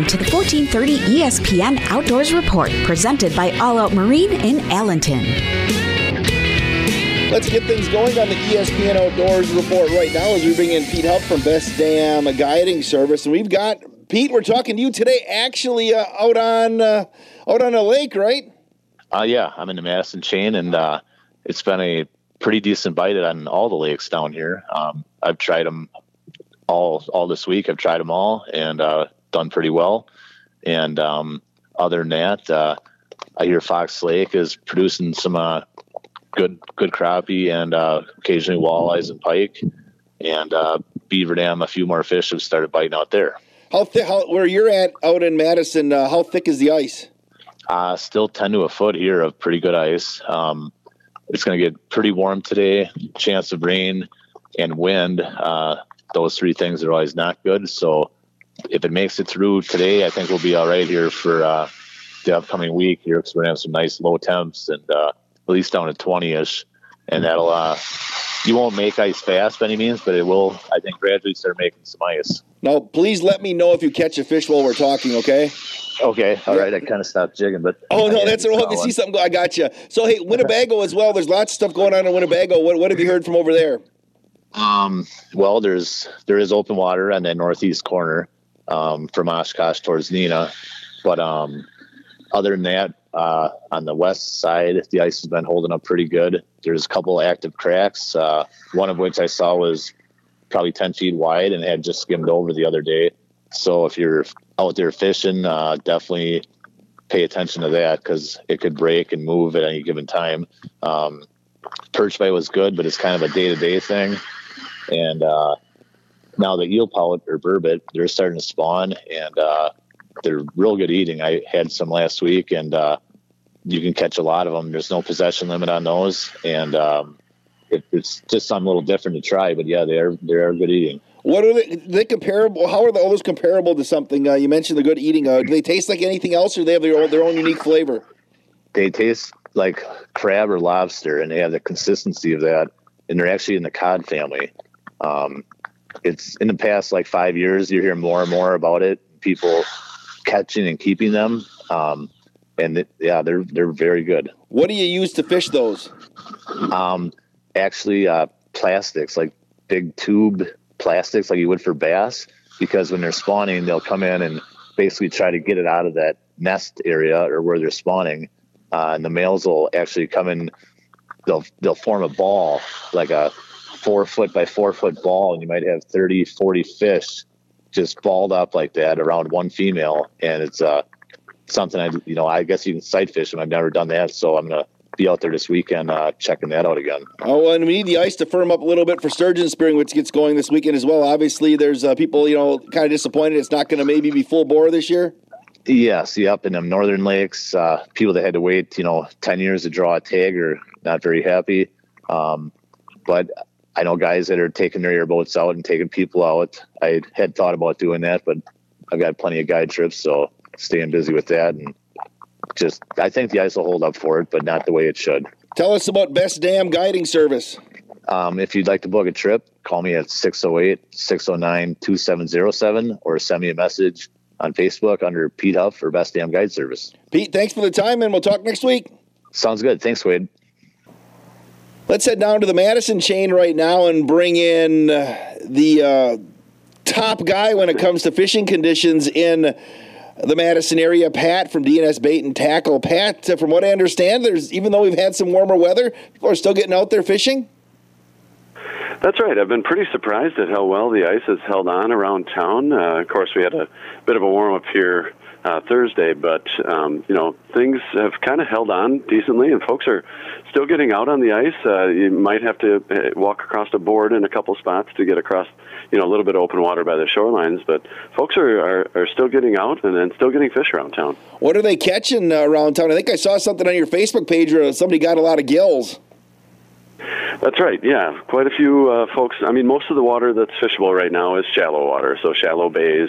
Welcome to the 1430 ESPN Outdoors Report, presented by All Out Marine in Allenton. Let's get things going on the ESPN Outdoors Report right now as we bring in Pete Huff from Best Dam a Guiding Service, and we've got Pete. We're talking to you today, actually uh, out on uh, out on a lake, right? Uh, yeah, I'm in the Madison chain, and uh, it's been a pretty decent bite on all the lakes down here. Um, I've tried them all all this week. I've tried them all and uh, done pretty well. And um, other than that, uh, I hear Fox Lake is producing some uh, good good crappie and uh, occasionally walleyes and pike. And uh, Beaver Dam, a few more fish have started biting out there. How thick? How where you're at out in Madison? Uh, how thick is the ice? Uh, still ten to a foot here of pretty good ice. Um, it's going to get pretty warm today. Chance of rain and wind. Uh, those three things are always not good. So if it makes it through today, I think we'll be all right here for uh, the upcoming week here because we're gonna have some nice low temps and uh, at least down to 20 ish, and that'll uh, you won't make ice fast by any means, but it will I think gradually start making some ice. Now, please let me know if you catch a fish while we're talking, okay? Okay, all right. I kind of stopped jigging, but oh no, that's what I see something. I got you. So hey, Winnebago as well. There's lots of stuff going on in Winnebago. What what have you heard from over there? Um, well, there's there is open water on that northeast corner um, from Oshkosh towards Neenah. but um, other than that, uh, on the west side, the ice has been holding up pretty good. There's a couple active cracks, uh, one of which I saw was probably 10 feet wide and had just skimmed over the other day. So if you're out there fishing, uh, definitely pay attention to that because it could break and move at any given time. Um, perch bite was good, but it's kind of a day to day thing. And uh, now the eel pout or burbot, they're starting to spawn and uh, they're real good eating. I had some last week and uh, you can catch a lot of them. There's no possession limit on those. And um, it, it's just something a little different to try, but yeah, they are, they are good eating. What are they, they comparable? How are all those comparable to something? Uh, you mentioned the good eating. Uh, do they taste like anything else, or they have their own, their own unique flavor? They taste like crab or lobster, and they have the consistency of that. And they're actually in the cod family. Um, it's in the past like five years, you hear more and more about it. People catching and keeping them, um, and it, yeah, they're they're very good. What do you use to fish those? Um, actually, uh, plastics like big tube plastics, like you would for bass, because when they're spawning, they'll come in and basically try to get it out of that nest area or where they're spawning, uh, and the males will actually come in. They'll they'll form a ball like a four foot by four foot ball and you might have 30, 40 fish just balled up like that around one female. And it's uh, something I, you know, I guess you can sight fish them. I've never done that. So I'm going to be out there this weekend uh, checking that out again. Oh, and we need the ice to firm up a little bit for sturgeon spearing, which gets going this weekend as well. Obviously, there's uh, people, you know, kind of disappointed it's not going to maybe be full bore this year. Yes, yeah, up in them northern lakes, uh, people that had to wait, you know, ten years to draw a tag are not very happy. Um, but I know guys that are taking their airboats out and taking people out. I had thought about doing that, but I've got plenty of guide trips, so staying busy with that and just I think the ice will hold up for it, but not the way it should. Tell us about Best Dam Guiding Service. Um, if you'd like to book a trip, call me at 608 609 2707 or send me a message on Facebook under Pete Huff for Best Dam Guide Service. Pete, thanks for the time, and we'll talk next week. Sounds good. Thanks, Wade. Let's head down to the Madison chain right now and bring in uh, the uh, top guy when it comes to fishing conditions in the Madison area, Pat from D&S Bait and Tackle. Pat, uh, from what I understand, there's even though we've had some warmer weather, people are still getting out there fishing. That's right. I've been pretty surprised at how well the ice has held on around town. Uh, of course, we had a bit of a warm up here uh, Thursday, but um, you know things have kind of held on decently, and folks are still getting out on the ice. Uh, you might have to uh, walk across a board in a couple spots to get across, you know, a little bit of open water by the shorelines. But folks are, are, are still getting out and, and still getting fish around town. What are they catching uh, around town? I think I saw something on your Facebook page where somebody got a lot of gills. That's right. Yeah, quite a few uh, folks. I mean, most of the water that's fishable right now is shallow water, so shallow bays,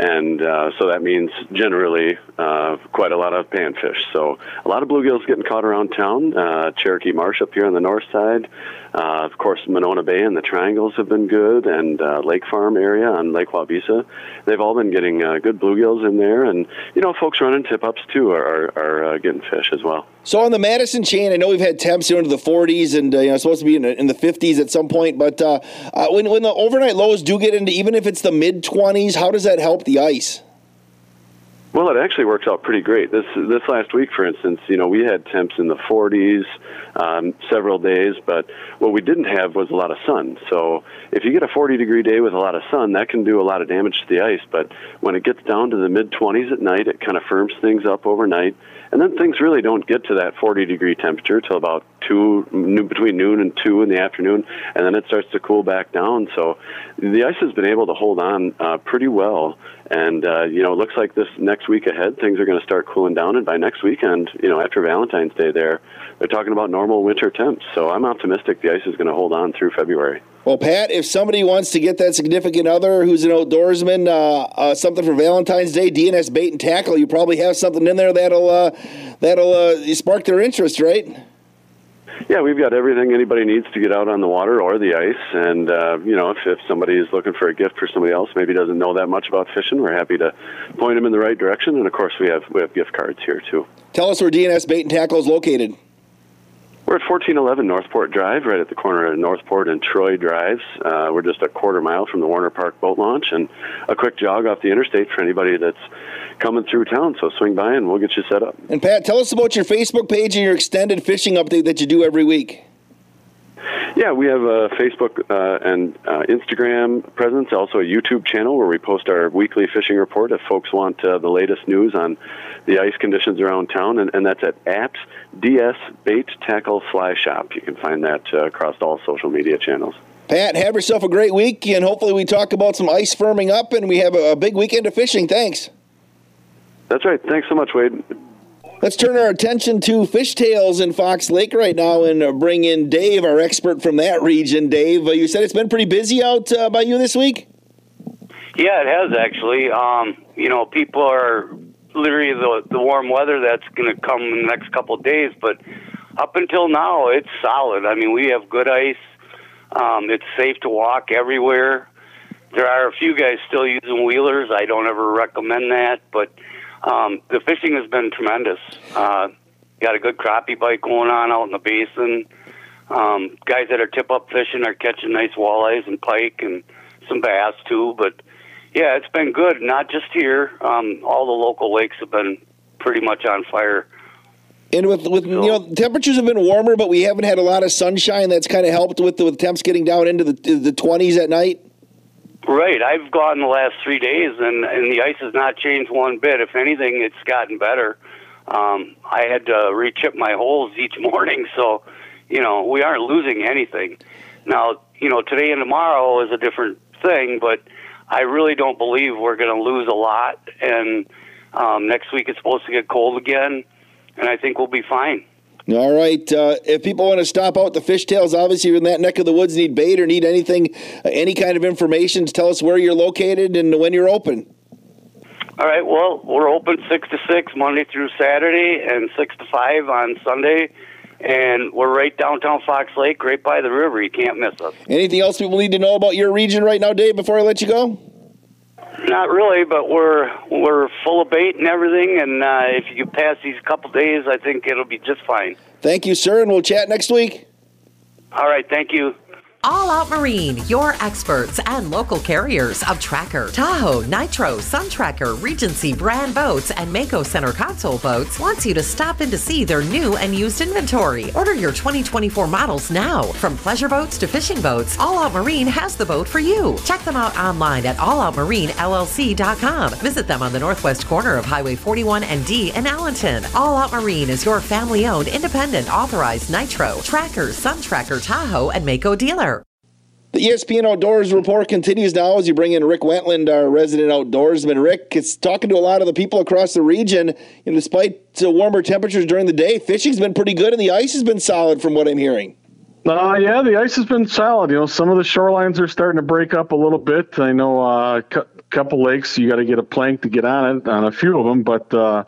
and uh, so that means generally uh, quite a lot of panfish. So a lot of bluegills getting caught around town. Uh, Cherokee Marsh up here on the north side. Uh, of course, Monona Bay and the Triangles have been good, and uh, Lake Farm area on Lake Waubesa. They've all been getting uh, good bluegills in there, and you know, folks running tip ups too are are, are uh, getting fish as well. So on the Madison chain, I know we've had temps into the 40s and uh, you know supposed to be in, in, the 50s at some point, but uh, uh, when when the overnight lows do get into even if it's the mid 20s, how does that help the ice? Well, it actually works out pretty great. This this last week, for instance, you know, we had temps in the 40s um, several days, but what we didn't have was a lot of sun. So if you get a 40 degree day with a lot of sun, that can do a lot of damage to the ice. But when it gets down to the mid 20s at night, it kind of firms things up overnight, and then things really don't get to that 40 degree temperature till about two between noon and two in the afternoon, and then it starts to cool back down. So the ice has been able to hold on uh, pretty well and uh, you know, it looks like this next week ahead, things are going to start cooling down. And by next weekend, you know, after Valentine's Day, there, they're talking about normal winter temps. So I'm optimistic the ice is going to hold on through February. Well, Pat, if somebody wants to get that significant other who's an outdoorsman, uh, uh, something for Valentine's Day, D&S bait and tackle, you probably have something in there that'll uh, that'll uh, spark their interest, right? Yeah, we've got everything anybody needs to get out on the water or the ice. And, uh, you know, if, if somebody is looking for a gift for somebody else, maybe doesn't know that much about fishing, we're happy to point them in the right direction. And, of course, we have, we have gift cards here, too. Tell us where D&S Bait and Tackle is located. We're at 1411 Northport Drive, right at the corner of Northport and Troy Drives. Uh, we're just a quarter mile from the Warner Park boat launch and a quick jog off the interstate for anybody that's coming through town. So swing by and we'll get you set up. And Pat, tell us about your Facebook page and your extended fishing update that you do every week. Yeah, we have a Facebook uh, and uh, Instagram presence, also a YouTube channel where we post our weekly fishing report if folks want uh, the latest news on the ice conditions around town, and, and that's at, at DS Bait Tackle Fly Shop. You can find that uh, across all social media channels. Pat, have yourself a great week, and hopefully we talk about some ice firming up, and we have a, a big weekend of fishing. Thanks. That's right. Thanks so much, Wade. Let's turn our attention to fishtails in Fox Lake right now and bring in Dave, our expert from that region. Dave, uh, you said it's been pretty busy out uh, by you this week? Yeah, it has actually. Um, you know, people are literally the, the warm weather that's going to come in the next couple of days, but up until now, it's solid. I mean, we have good ice. Um, it's safe to walk everywhere. There are a few guys still using wheelers. I don't ever recommend that, but um, the fishing has been tremendous. Uh, got a good crappie bite going on out in the basin. Um, guys that are tip up fishing are catching nice walleyes and pike and some bass too. But yeah, it's been good. Not just here. Um, all the local lakes have been pretty much on fire. And with with you know temperatures have been warmer, but we haven't had a lot of sunshine. That's kind of helped with the with temps getting down into the the twenties at night. Right. I've gone the last three days, and and the ice has not changed one bit. If anything, it's gotten better. Um, I had to rechip my holes each morning, so you know we aren't losing anything. Now, you know, today and tomorrow is a different thing, but I really don't believe we're going to lose a lot. And um, next week it's supposed to get cold again, and I think we'll be fine. All right. Uh, if people want to stop out the fishtails, obviously in that neck of the woods, need bait or need anything, uh, any kind of information to tell us where you're located and when you're open. All right. Well, we're open six to six Monday through Saturday, and six to five on Sunday. And we're right downtown Fox Lake, right by the river. You can't miss us. Anything else people need to know about your region right now, Dave? Before I let you go. Not really, but we're we're full of bait and everything. And uh, if you pass these couple days, I think it'll be just fine. Thank you, sir, and we'll chat next week. All right, thank you. All Out Marine, your experts and local carriers of Tracker, Tahoe, Nitro, Sun Tracker, Regency brand boats, and Mako Center console boats wants you to stop in to see their new and used inventory. Order your 2024 models now. From pleasure boats to fishing boats, All Out Marine has the boat for you. Check them out online at alloutmarinellc.com. Visit them on the northwest corner of Highway 41 and D in Allenton. All Out Marine is your family owned, independent, authorized Nitro, Tracker, Sun Tracker, Tahoe, and Mako dealer. The ESPN Outdoors report continues now as you bring in Rick Wentland, our resident outdoorsman. Rick, it's talking to a lot of the people across the region. And despite the warmer temperatures during the day, fishing's been pretty good and the ice has been solid from what I'm hearing. Uh, yeah, the ice has been solid. You know, some of the shorelines are starting to break up a little bit. I know uh, a couple lakes you got to get a plank to get on it on a few of them, but uh,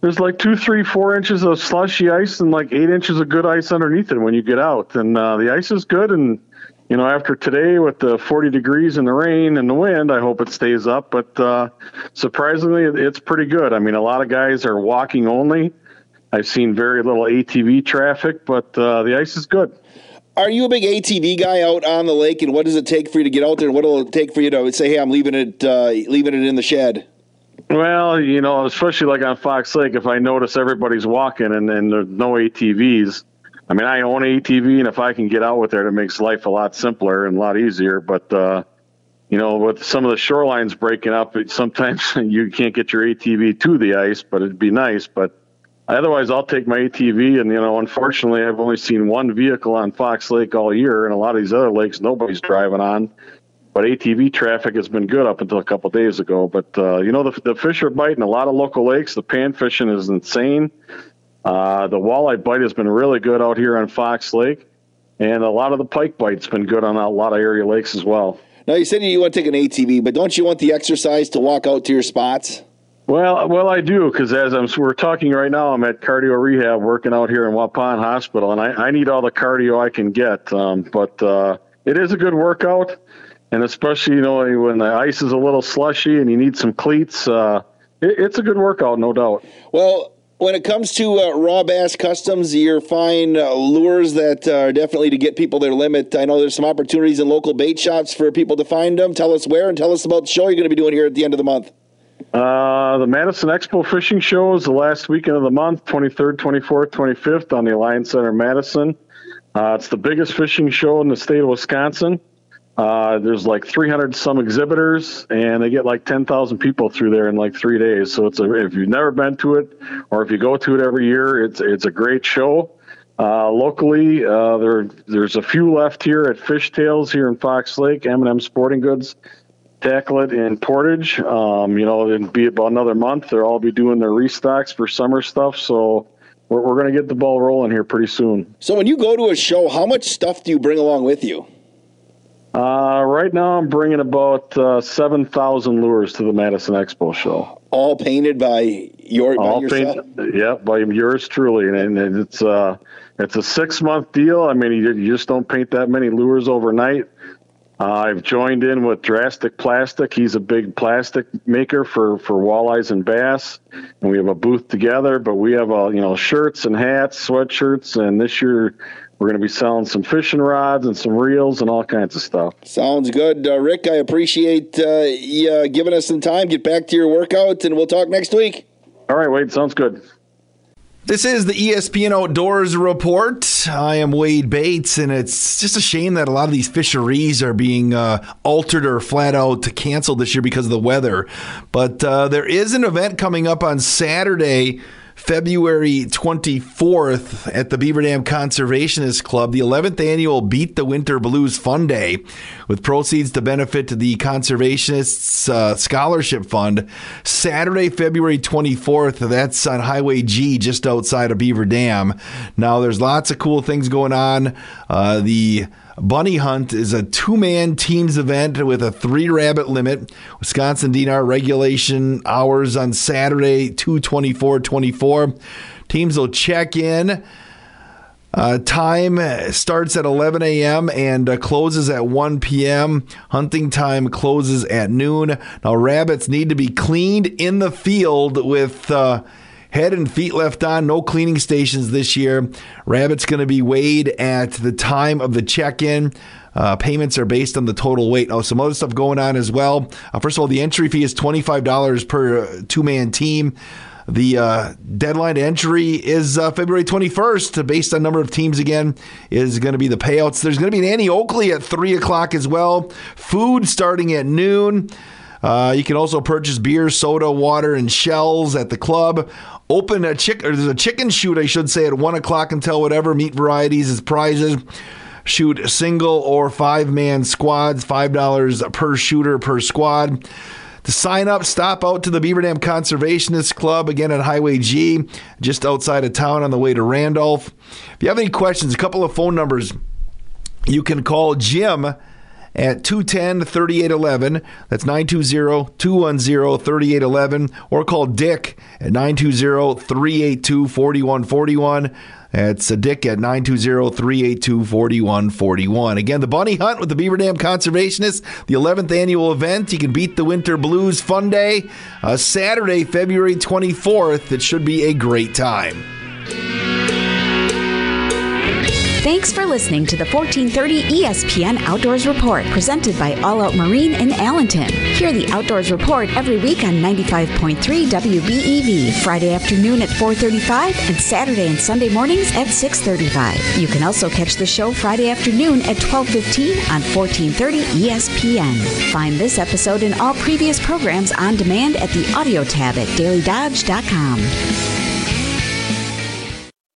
there's like two, three, four inches of slushy ice and like eight inches of good ice underneath it when you get out. And uh, the ice is good. And you know, after today with the 40 degrees and the rain and the wind, I hope it stays up. But uh, surprisingly, it's pretty good. I mean, a lot of guys are walking only. I've seen very little ATV traffic, but uh, the ice is good. Are you a big ATV guy out on the lake, and what does it take for you to get out there? And what will it take for you to say, "Hey, I'm leaving it, uh, leaving it in the shed"? Well, you know, especially like on Fox Lake, if I notice everybody's walking and, and there's no ATVs, I mean, I own an ATV, and if I can get out with it, it makes life a lot simpler and a lot easier. But uh, you know, with some of the shorelines breaking up, it, sometimes you can't get your ATV to the ice, but it'd be nice. But otherwise, I'll take my ATV. And you know, unfortunately, I've only seen one vehicle on Fox Lake all year, and a lot of these other lakes, nobody's driving on. But ATV traffic has been good up until a couple days ago. But uh, you know, the, the fish are biting a lot of local lakes. The pan fishing is insane. Uh, the walleye bite has been really good out here on Fox Lake, and a lot of the pike bite's been good on a lot of area lakes as well. Now you said you want to take an ATV, but don't you want the exercise to walk out to your spots? Well, well, I do because as I'm we're talking right now, I'm at cardio rehab working out here in Waupun Hospital, and I, I need all the cardio I can get. Um, but uh, it is a good workout, and especially you know when the ice is a little slushy and you need some cleats, uh, it, it's a good workout, no doubt. Well, when it comes to uh, raw bass customs, you're fine uh, lures that are definitely to get people their limit. I know there's some opportunities in local bait shops for people to find them. Tell us where and tell us about the show you're going to be doing here at the end of the month. Uh, the Madison Expo Fishing Show is the last weekend of the month, 23rd, 24th, 25th on the Alliant Center, Madison. Uh, it's the biggest fishing show in the state of Wisconsin. Uh, there's like 300 some exhibitors, and they get like 10,000 people through there in like three days. So it's a, if you've never been to it, or if you go to it every year, it's it's a great show. Uh, locally, uh, there there's a few left here at Fishtails here in Fox Lake, M&M Sporting Goods, Tackle It in Portage. Um, you know, it'll be about another month. They'll all be doing their restocks for summer stuff. So we're, we're going to get the ball rolling here pretty soon. So when you go to a show, how much stuff do you bring along with you? Uh, right now, I'm bringing about uh, seven thousand lures to the Madison Expo show. All painted by your by All yourself? painted, yeah, by yours truly, and, and it's uh, it's a six month deal. I mean, you, you just don't paint that many lures overnight. Uh, I've joined in with Drastic Plastic. He's a big plastic maker for, for walleyes and bass, and we have a booth together. But we have uh, you know shirts and hats, sweatshirts, and this year we're going to be selling some fishing rods and some reels and all kinds of stuff. Sounds good, uh, Rick. I appreciate uh, you uh, giving us some time. Get back to your workout, and we'll talk next week. All right, Wade, sounds good. This is the ESPN Outdoors Report. I am Wade Bates, and it's just a shame that a lot of these fisheries are being uh, altered or flat out canceled this year because of the weather. But uh, there is an event coming up on Saturday. February 24th at the Beaver Dam Conservationist Club, the 11th annual Beat the Winter Blues Fun Day, with proceeds to benefit the Conservationists uh, Scholarship Fund. Saturday, February 24th, that's on Highway G just outside of Beaver Dam. Now, there's lots of cool things going on. Uh, the Bunny Hunt is a two man teams event with a three rabbit limit. Wisconsin DNR regulation hours on Saturday, 224 24. Teams will check in. Uh, time starts at 11 a.m. and uh, closes at 1 p.m. Hunting time closes at noon. Now, rabbits need to be cleaned in the field with. Uh, head and feet left on. No cleaning stations this year. Rabbit's going to be weighed at the time of the check in. Uh, payments are based on the total weight. Oh, some other stuff going on as well. Uh, first of all, the entry fee is $25 per two man team. The uh, deadline to entry is uh, February 21st, based on number of teams again, is going to be the payouts. There's going to be an Annie Oakley at 3 o'clock as well. Food starting at noon. Uh, you can also purchase beer, soda, water, and shells at the club. Open a chick, or there's a chicken shoot, I should say, at one o'clock until whatever meat varieties as prizes. Shoot single or five man squads, five dollars per shooter per squad. To sign up, stop out to the Beaver Dam Conservationist Club again at Highway G, just outside of town on the way to Randolph. If you have any questions, a couple of phone numbers. You can call Jim at 210 3811. That's 920 210 3811. Or call Dick at 920 382 4141. That's a Dick at 920-382-4141. Again, the Bunny Hunt with the Beaver Dam Conservationists, the 11th annual event. You can beat the Winter Blues Fun Day, uh, Saturday, February 24th. It should be a great time. Thanks for listening to the 1430 ESPN Outdoors Report presented by All Out Marine in Allenton. Hear the Outdoors Report every week on 95.3 WBEV, Friday afternoon at 4:35 and Saturday and Sunday mornings at 6:35. You can also catch the show Friday afternoon at 12:15 on 1430 ESPN. Find this episode and all previous programs on demand at the audio tab at dailydodge.com.